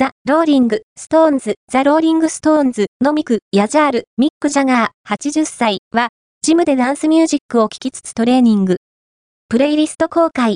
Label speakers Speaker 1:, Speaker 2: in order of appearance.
Speaker 1: ザ・ローリング・ストーンズ、ザ・ローリング・ストーンズのミック・ジャガー、ミック・ジャガー、80歳は、ジムでダンスミュージックを聴きつつトレーニング。プレイリスト公開、